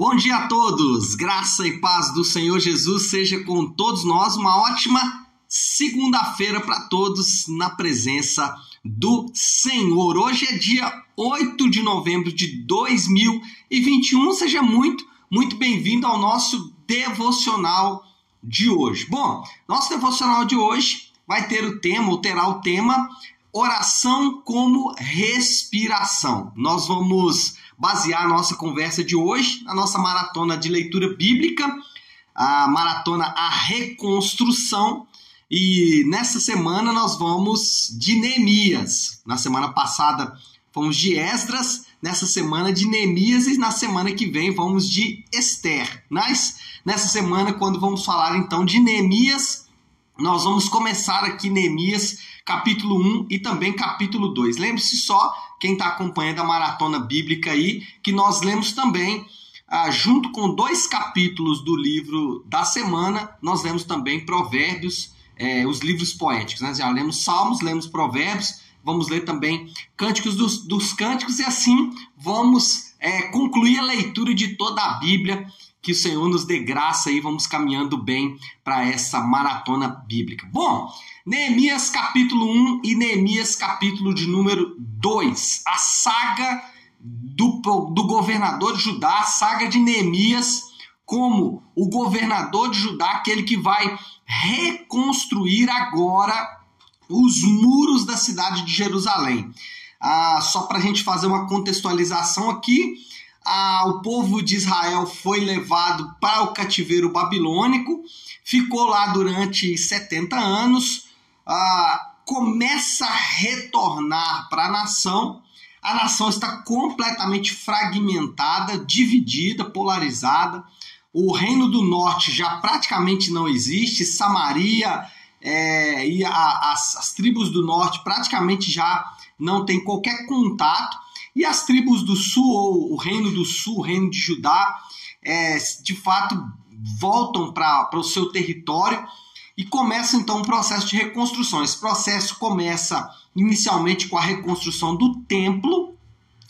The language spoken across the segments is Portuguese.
Bom dia a todos, graça e paz do Senhor Jesus seja com todos nós. Uma ótima segunda-feira para todos na presença do Senhor. Hoje é dia 8 de novembro de 2021. Seja muito, muito bem-vindo ao nosso devocional de hoje. Bom, nosso devocional de hoje vai ter o tema, ou terá o tema oração como respiração. Nós vamos basear a nossa conversa de hoje na nossa maratona de leitura bíblica, a maratona A Reconstrução. E nessa semana nós vamos de Neemias. Na semana passada fomos de Esdras, nessa semana de Neemias e na semana que vem vamos de Esther. Mas nessa semana, quando vamos falar então de Neemias, nós vamos começar aqui Neemias capítulo 1 e também capítulo 2. Lembre-se só, quem está acompanhando a maratona bíblica aí, que nós lemos também, ah, junto com dois capítulos do livro da semana, nós lemos também Provérbios, eh, os livros poéticos. Né? Já lemos Salmos, lemos Provérbios, vamos ler também Cânticos dos, dos Cânticos e assim vamos eh, concluir a leitura de toda a Bíblia que o Senhor nos dê graça e vamos caminhando bem para essa maratona bíblica. Bom, Neemias capítulo 1 e Neemias capítulo de número 2. A saga do, do governador de Judá, a saga de Neemias como o governador de Judá, aquele que vai reconstruir agora os muros da cidade de Jerusalém. Ah, só para a gente fazer uma contextualização aqui, ah, o povo de Israel foi levado para o cativeiro babilônico, ficou lá durante 70 anos, ah, começa a retornar para a nação. A nação está completamente fragmentada, dividida, polarizada. O reino do norte já praticamente não existe, Samaria é, e a, as, as tribos do norte praticamente já não tem qualquer contato. E as tribos do sul, ou o reino do sul, o reino de Judá, é, de fato voltam para o seu território e começa então um processo de reconstrução. Esse processo começa inicialmente com a reconstrução do templo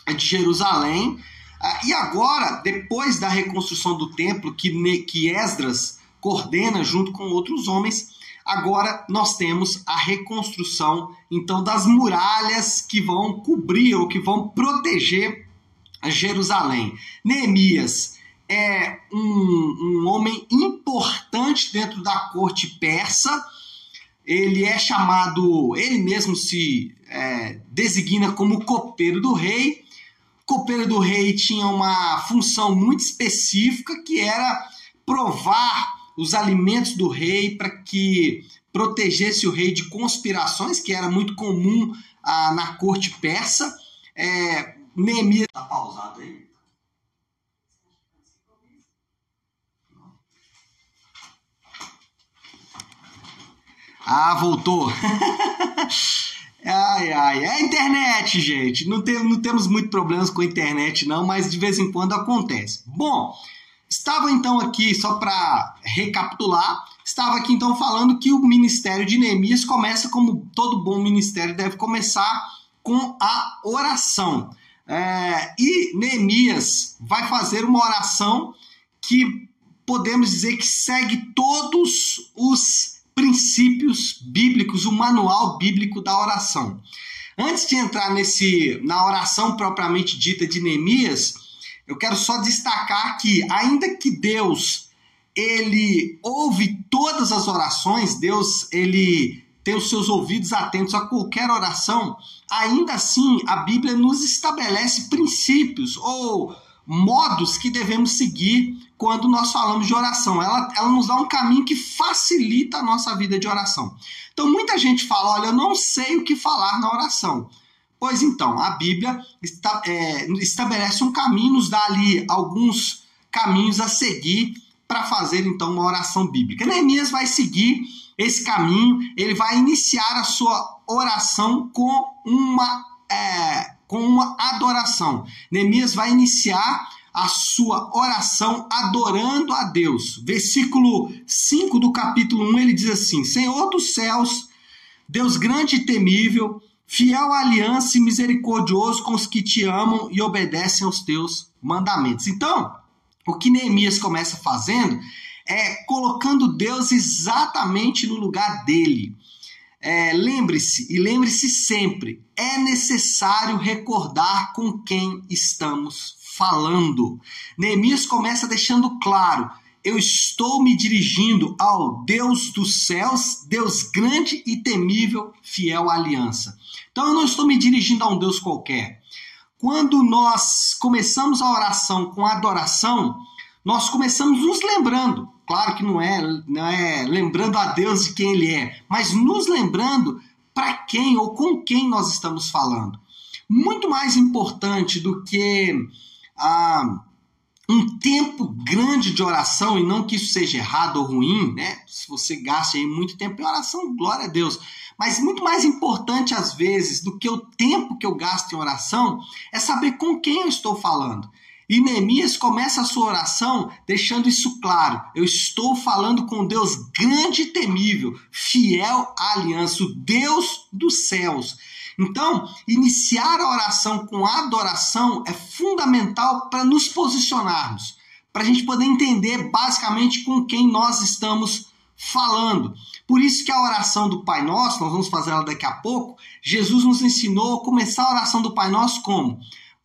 de Jerusalém. Ah, e agora, depois da reconstrução do templo, que, que Esdras coordena junto com outros homens, Agora nós temos a reconstrução então das muralhas que vão cobrir ou que vão proteger Jerusalém. Neemias é um, um homem importante dentro da corte persa. Ele é chamado, ele mesmo se é, designa como copeiro do rei. O copeiro do rei tinha uma função muito específica que era provar os alimentos do rei para que protegesse o rei de conspirações, que era muito comum ah, na corte persa. É, Neemias. Pausado aí? Ah, voltou. ai, ai. É a internet, gente. Não, tem, não temos muito problemas com a internet, não, mas de vez em quando acontece. Bom, Estava então aqui, só para recapitular, estava aqui então falando que o ministério de Neemias começa como todo bom ministério deve começar com a oração. É, e Neemias vai fazer uma oração que podemos dizer que segue todos os princípios bíblicos, o manual bíblico da oração. Antes de entrar nesse na oração propriamente dita de Neemias, eu quero só destacar que, ainda que Deus ele ouve todas as orações, Deus ele tem os seus ouvidos atentos a qualquer oração, ainda assim a Bíblia nos estabelece princípios ou modos que devemos seguir quando nós falamos de oração. Ela, ela nos dá um caminho que facilita a nossa vida de oração. Então muita gente fala: olha, eu não sei o que falar na oração. Pois então, a Bíblia está, é, estabelece um caminho, nos dá ali alguns caminhos a seguir para fazer então uma oração bíblica. Neemias vai seguir esse caminho, ele vai iniciar a sua oração com uma, é, com uma adoração. Neemias vai iniciar a sua oração adorando a Deus. Versículo 5 do capítulo 1 ele diz assim: Senhor dos céus, Deus grande e temível, fiel aliança e misericordioso com os que te amam e obedecem aos teus mandamentos. Então, O que Neemias começa fazendo é colocando Deus exatamente no lugar dele. É, lembre-se e lembre-se sempre: é necessário recordar com quem estamos falando. Neemias começa deixando claro: eu estou me dirigindo ao Deus dos céus, Deus grande e temível, fiel à aliança. Então eu não estou me dirigindo a um Deus qualquer. Quando nós começamos a oração com adoração, nós começamos nos lembrando Claro que não é, não é lembrando a Deus de quem Ele é, mas nos lembrando para quem ou com quem nós estamos falando. Muito mais importante do que ah, um tempo grande de oração, e não que isso seja errado ou ruim, né? Se você gasta aí muito tempo em oração, glória a Deus. Mas muito mais importante às vezes do que o tempo que eu gasto em oração é saber com quem eu estou falando. E Neemias começa a sua oração deixando isso claro. Eu estou falando com Deus grande e temível, fiel à aliança, o Deus dos céus. Então, iniciar a oração com adoração é fundamental para nos posicionarmos, para a gente poder entender basicamente com quem nós estamos falando. Por isso que a oração do Pai Nosso, nós vamos fazer ela daqui a pouco, Jesus nos ensinou a começar a oração do Pai Nosso como?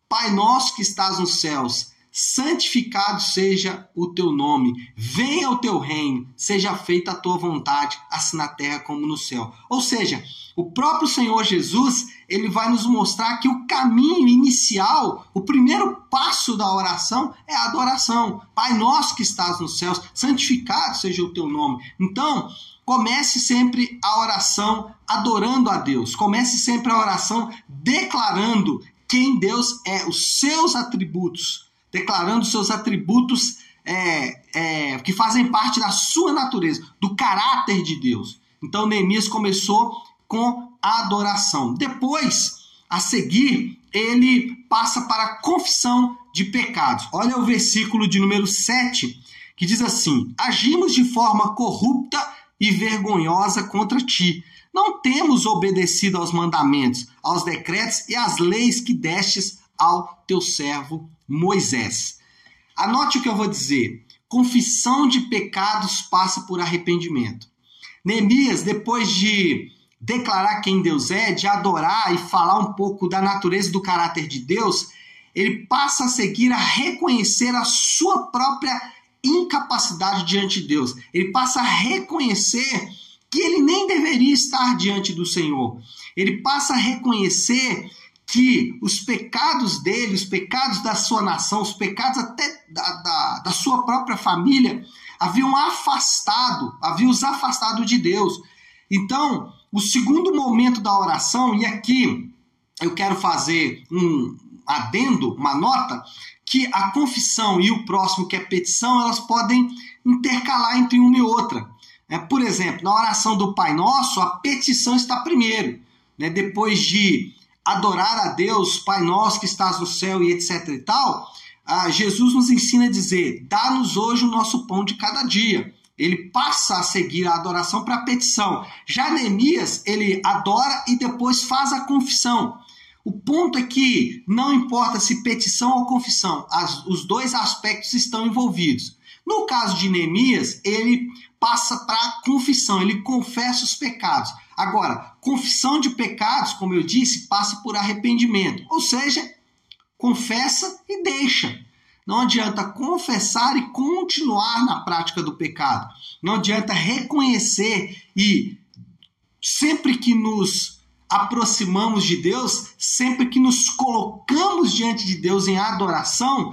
Pai nosso que estás nos céus, santificado seja o teu nome, venha o teu reino, seja feita a tua vontade, assim na terra como no céu. Ou seja, o próprio Senhor Jesus, ele vai nos mostrar que o caminho inicial, o primeiro passo da oração é a adoração. Pai nosso que estás nos céus, santificado seja o teu nome. Então, comece sempre a oração adorando a Deus. Comece sempre a oração declarando quem Deus é, os seus atributos, declarando seus atributos é, é, que fazem parte da sua natureza, do caráter de Deus. Então Neemias começou com a adoração. Depois, a seguir, ele passa para a confissão de pecados. Olha o versículo de número 7, que diz assim: Agimos de forma corrupta e vergonhosa contra ti não temos obedecido aos mandamentos, aos decretos e às leis que destes ao teu servo Moisés. Anote o que eu vou dizer. Confissão de pecados passa por arrependimento. Neemias, depois de declarar quem Deus é, de adorar e falar um pouco da natureza do caráter de Deus, ele passa a seguir a reconhecer a sua própria incapacidade diante de Deus. Ele passa a reconhecer que ele nem deveria estar diante do Senhor. Ele passa a reconhecer que os pecados dele, os pecados da sua nação, os pecados até da, da, da sua própria família, haviam afastado, haviam os afastado de Deus. Então, o segundo momento da oração, e aqui eu quero fazer um adendo, uma nota, que a confissão e o próximo, que é petição, elas podem intercalar entre uma e outra. É, por exemplo, na oração do Pai Nosso, a petição está primeiro. Né? Depois de adorar a Deus, Pai Nosso que estás no céu e etc e tal, ah, Jesus nos ensina a dizer: dá-nos hoje o nosso pão de cada dia. Ele passa a seguir a adoração para a petição. Já Neemias, ele adora e depois faz a confissão. O ponto é que não importa se petição ou confissão, as, os dois aspectos estão envolvidos. No caso de Neemias, ele passa para a confissão, ele confessa os pecados. Agora, confissão de pecados, como eu disse, passa por arrependimento, ou seja, confessa e deixa. Não adianta confessar e continuar na prática do pecado. Não adianta reconhecer e sempre que nos aproximamos de Deus, sempre que nos colocamos diante de Deus em adoração,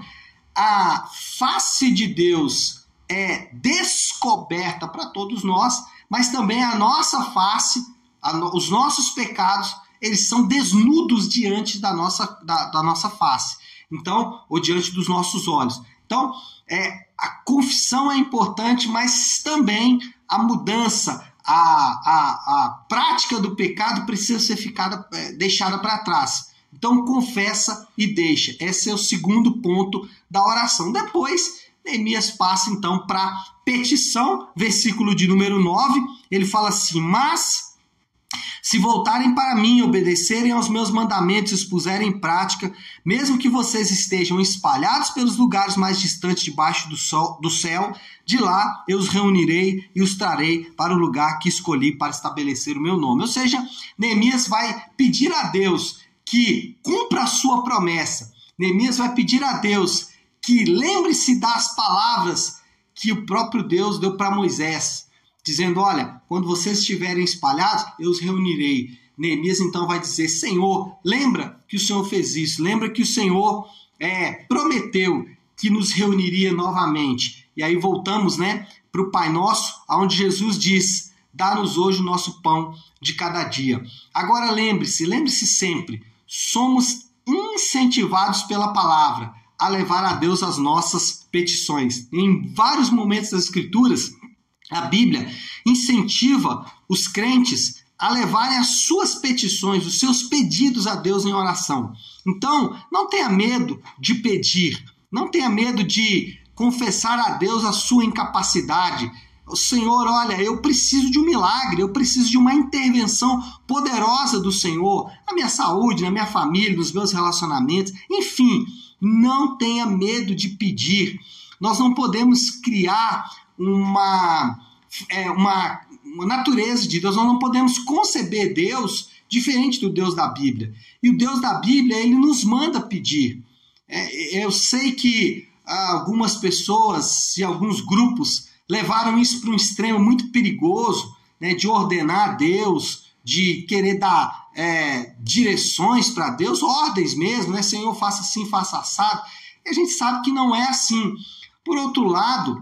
a face de Deus é descoberta para todos nós, mas também a nossa face, a no, os nossos pecados, eles são desnudos diante da nossa, da, da nossa face. Então, ou diante dos nossos olhos. Então, é, a confissão é importante, mas também a mudança, a, a, a prática do pecado precisa ser ficada, é, deixada para trás. Então, confessa e deixa. Esse é o segundo ponto da oração. Depois, Neemias passa então para petição, versículo de número 9. Ele fala assim: Mas Se voltarem para mim, obedecerem aos meus mandamentos e os puserem em prática, mesmo que vocês estejam espalhados pelos lugares mais distantes debaixo do, sol, do céu, de lá eu os reunirei e os trarei para o lugar que escolhi para estabelecer o meu nome. Ou seja, Neemias vai pedir a Deus que cumpra a sua promessa. Neemias vai pedir a Deus que lembre-se das palavras que o próprio Deus deu para Moisés dizendo: Olha, quando vocês estiverem espalhados, eu os reunirei. Neemias então vai dizer: Senhor, lembra que o Senhor fez isso, lembra que o Senhor é, prometeu que nos reuniria novamente. E aí voltamos né, para o Pai Nosso, onde Jesus diz: Dá-nos hoje o nosso pão de cada dia. Agora lembre-se, lembre-se sempre, somos incentivados pela palavra a levar a Deus as nossas petições. Em vários momentos das Escrituras, a Bíblia incentiva os crentes a levarem as suas petições, os seus pedidos a Deus em oração. Então, não tenha medo de pedir, não tenha medo de confessar a Deus a sua incapacidade. O Senhor, olha, eu preciso de um milagre, eu preciso de uma intervenção poderosa do Senhor na minha saúde, na minha família, nos meus relacionamentos, enfim, não tenha medo de pedir. Nós não podemos criar uma, é, uma, uma natureza de Deus. Nós não podemos conceber Deus diferente do Deus da Bíblia. E o Deus da Bíblia, ele nos manda pedir. É, eu sei que algumas pessoas e alguns grupos levaram isso para um extremo muito perigoso, né, de ordenar a Deus, de querer dar é, direções para Deus, ordens mesmo, né? Senhor, faça assim, faça assado. E a gente sabe que não é assim. Por outro lado,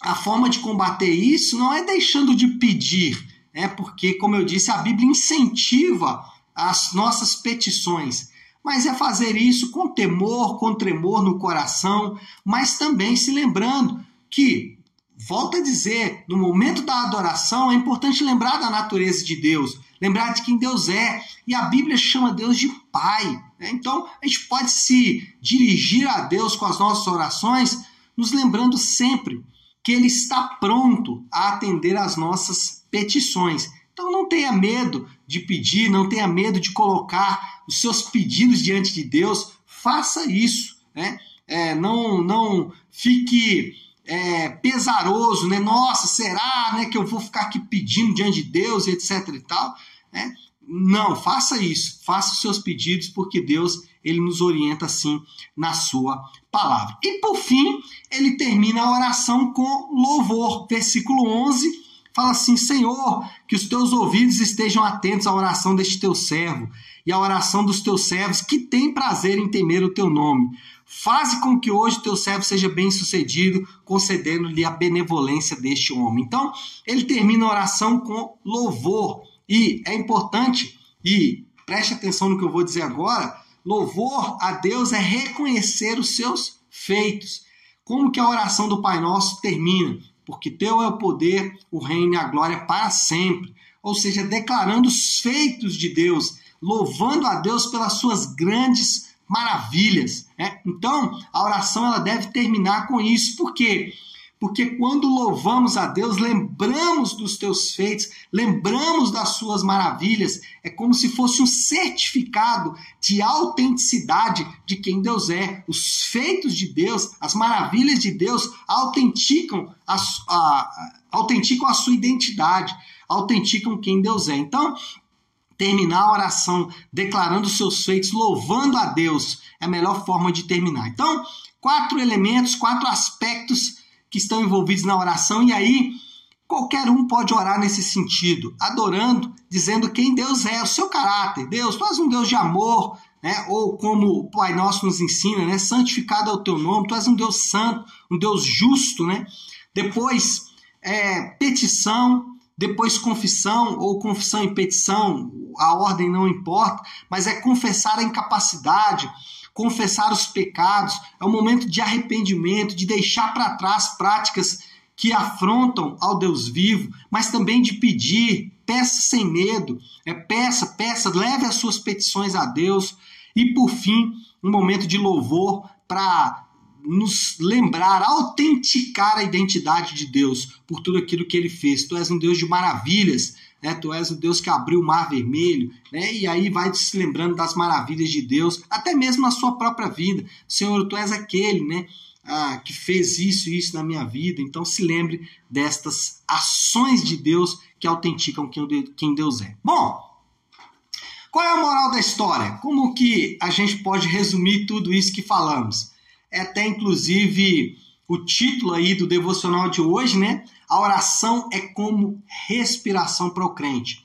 a forma de combater isso não é deixando de pedir, né? porque, como eu disse, a Bíblia incentiva as nossas petições, mas é fazer isso com temor, com tremor no coração, mas também se lembrando que, volta a dizer, no momento da adoração é importante lembrar da natureza de Deus, lembrar de quem Deus é, e a Bíblia chama Deus de Pai. Né? Então a gente pode se dirigir a Deus com as nossas orações, nos lembrando sempre que ele está pronto a atender às nossas petições. Então não tenha medo de pedir, não tenha medo de colocar os seus pedidos diante de Deus. Faça isso, né? É, não, não fique é, pesaroso, né? Nossa, será, né, que eu vou ficar aqui pedindo diante de Deus, etc. e tal, né? Não, faça isso, faça os seus pedidos, porque Deus ele nos orienta assim na sua palavra. E por fim, ele termina a oração com louvor. Versículo 11 fala assim: Senhor, que os teus ouvidos estejam atentos à oração deste teu servo e à oração dos teus servos que têm prazer em temer o teu nome. Faze com que hoje teu servo seja bem sucedido, concedendo-lhe a benevolência deste homem. Então, ele termina a oração com louvor. E é importante, e preste atenção no que eu vou dizer agora, Louvor a Deus é reconhecer os seus feitos. Como que a oração do Pai Nosso termina? Porque teu é o poder, o reino e a glória para sempre. Ou seja, declarando os feitos de Deus, louvando a Deus pelas suas grandes maravilhas. Né? Então, a oração ela deve terminar com isso. Por quê? Porque quando louvamos a Deus, lembramos dos teus feitos, lembramos das suas maravilhas, é como se fosse um certificado de autenticidade de quem Deus é. Os feitos de Deus, as maravilhas de Deus autenticam a, a, autenticam a sua identidade, autenticam quem Deus é. Então, terminar a oração declarando seus feitos, louvando a Deus, é a melhor forma de terminar. Então, quatro elementos, quatro aspectos que estão envolvidos na oração, e aí qualquer um pode orar nesse sentido, adorando, dizendo quem Deus é, o seu caráter. Deus, tu és um Deus de amor, né? ou como o Pai Nosso nos ensina, né? santificado é o teu nome, tu és um Deus santo, um Deus justo. Né? Depois, é, petição, depois confissão, ou confissão e petição, a ordem não importa, mas é confessar a incapacidade, confessar os pecados, é um momento de arrependimento, de deixar para trás práticas que afrontam ao Deus vivo, mas também de pedir, peça sem medo, é peça, peça, leve as suas petições a Deus. E por fim, um momento de louvor para nos lembrar, autenticar a identidade de Deus por tudo aquilo que ele fez. Tu és um Deus de maravilhas, né? Tu és o Deus que abriu o mar vermelho, né? E aí vai se lembrando das maravilhas de Deus, até mesmo na sua própria vida. Senhor, tu és aquele, né? Ah, que fez isso e isso na minha vida. Então se lembre destas ações de Deus que autenticam quem Deus é. Bom, qual é a moral da história? Como que a gente pode resumir tudo isso que falamos? É até inclusive o título aí do devocional de hoje, né? A oração é como respiração para o crente.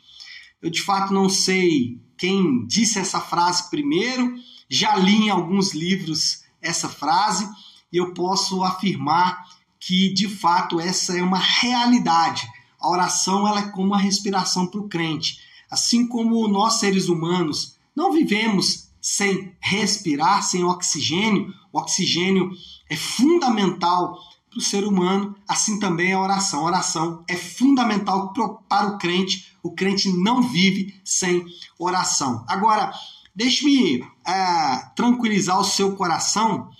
Eu de fato não sei quem disse essa frase primeiro, já li em alguns livros essa frase e eu posso afirmar que de fato essa é uma realidade. A oração ela é como uma respiração para o crente. Assim como nós seres humanos não vivemos sem respirar, sem oxigênio, o oxigênio é fundamental para o ser humano, assim também a oração. A oração é fundamental para o crente, o crente não vive sem oração. Agora, deixe-me é, tranquilizar o seu coração,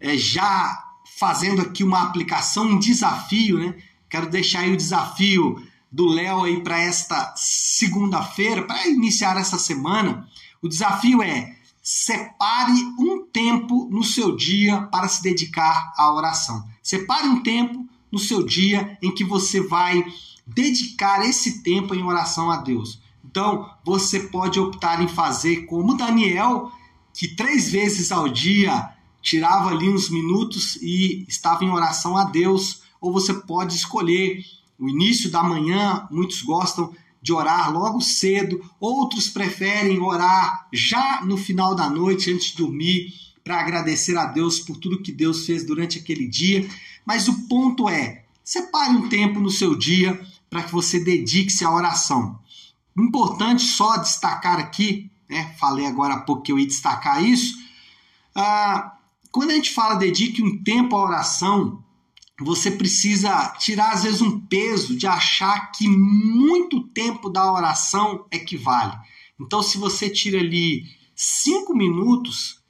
é, já fazendo aqui uma aplicação, um desafio, né? Quero deixar aí o desafio do Léo aí para esta segunda-feira, para iniciar essa semana. O desafio é separe um tempo no seu dia para se dedicar à oração. Separe um tempo no seu dia em que você vai dedicar esse tempo em oração a Deus. Então, você pode optar em fazer como Daniel, que três vezes ao dia tirava ali uns minutos e estava em oração a Deus, ou você pode escolher o início da manhã, muitos gostam de orar logo cedo, outros preferem orar já no final da noite, antes de dormir, para agradecer a Deus por tudo que Deus fez durante aquele dia. Mas o ponto é: separe um tempo no seu dia para que você dedique-se à oração. Importante só destacar aqui, né, falei agora há pouco que eu ia destacar isso. Ah, quando a gente fala dedique um tempo à oração, você precisa tirar às vezes um peso de achar que muito tempo da oração equivale. Então, se você tira ali 5 minutos,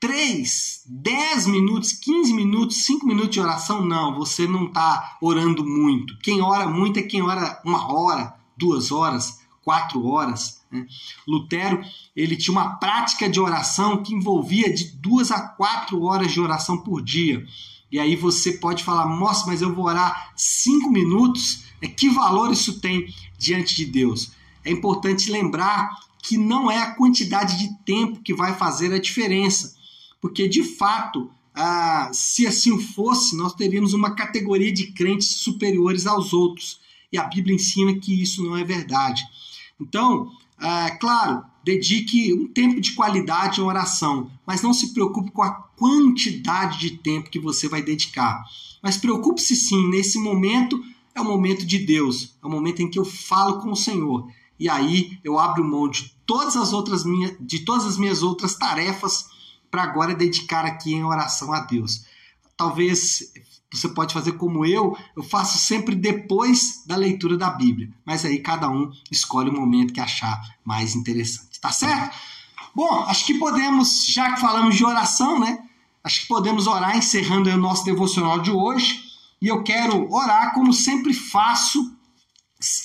3, 10 minutos, 15 minutos, 5 minutos de oração, não, você não está orando muito. Quem ora muito é quem ora uma hora, duas horas, quatro horas. Né? Lutero ele tinha uma prática de oração que envolvia de duas a quatro horas de oração por dia. E aí você pode falar, nossa, mas eu vou orar cinco minutos. É, que valor isso tem diante de Deus? É importante lembrar que não é a quantidade de tempo que vai fazer a diferença, porque de fato, ah, se assim fosse, nós teríamos uma categoria de crentes superiores aos outros. E a Bíblia ensina que isso não é verdade. Então, é, claro, dedique um tempo de qualidade em oração, mas não se preocupe com a quantidade de tempo que você vai dedicar. Mas preocupe-se sim, nesse momento é o momento de Deus, é o momento em que eu falo com o Senhor. E aí eu abro mão de todas as outras minhas, de todas as minhas outras tarefas para agora dedicar aqui em oração a Deus. Talvez você pode fazer como eu, eu faço sempre depois da leitura da Bíblia. Mas aí cada um escolhe o momento que achar mais interessante. Tá certo? Bom, acho que podemos, já que falamos de oração, né? Acho que podemos orar encerrando o nosso devocional de hoje. E eu quero orar como sempre faço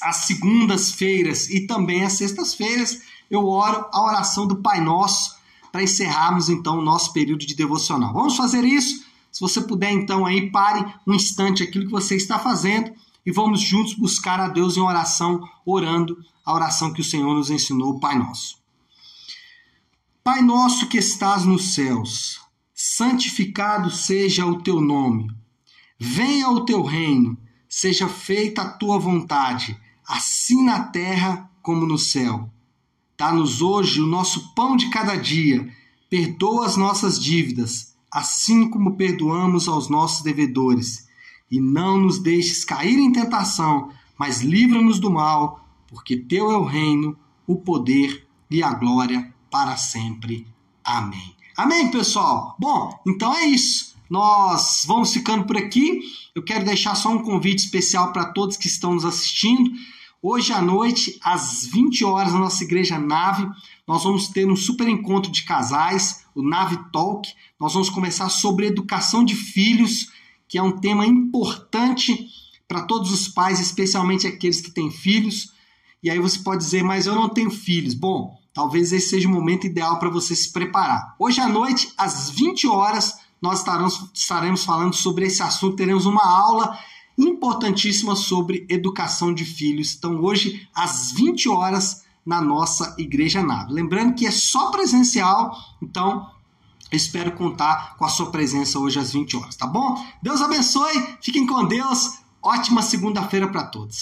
às segundas-feiras e também às sextas-feiras. Eu oro a oração do Pai Nosso para encerrarmos então o nosso período de devocional. Vamos fazer isso? Se você puder, então, aí, pare um instante aquilo que você está fazendo e vamos juntos buscar a Deus em oração, orando a oração que o Senhor nos ensinou, Pai Nosso. Pai nosso que estás nos céus, santificado seja o teu nome. Venha o teu reino, seja feita a tua vontade, assim na terra como no céu. Dá-nos hoje o nosso pão de cada dia, perdoa as nossas dívidas assim como perdoamos aos nossos devedores. E não nos deixes cair em tentação, mas livra-nos do mal, porque teu é o reino, o poder e a glória para sempre. Amém. Amém, pessoal? Bom, então é isso. Nós vamos ficando por aqui. Eu quero deixar só um convite especial para todos que estão nos assistindo. Hoje à noite, às 20 horas, na nossa igreja Nave, nós vamos ter um super encontro de casais, o Nave Talk. Nós vamos conversar sobre educação de filhos, que é um tema importante para todos os pais, especialmente aqueles que têm filhos. E aí você pode dizer, mas eu não tenho filhos. Bom, talvez esse seja o momento ideal para você se preparar. Hoje à noite, às 20 horas, nós estaremos falando sobre esse assunto, teremos uma aula importantíssima sobre educação de filhos. Então, hoje, às 20 horas, na nossa Igreja Nave. Lembrando que é só presencial, então espero contar com a sua presença hoje às 20 horas, tá bom? Deus abençoe, fiquem com Deus, ótima segunda-feira para todos.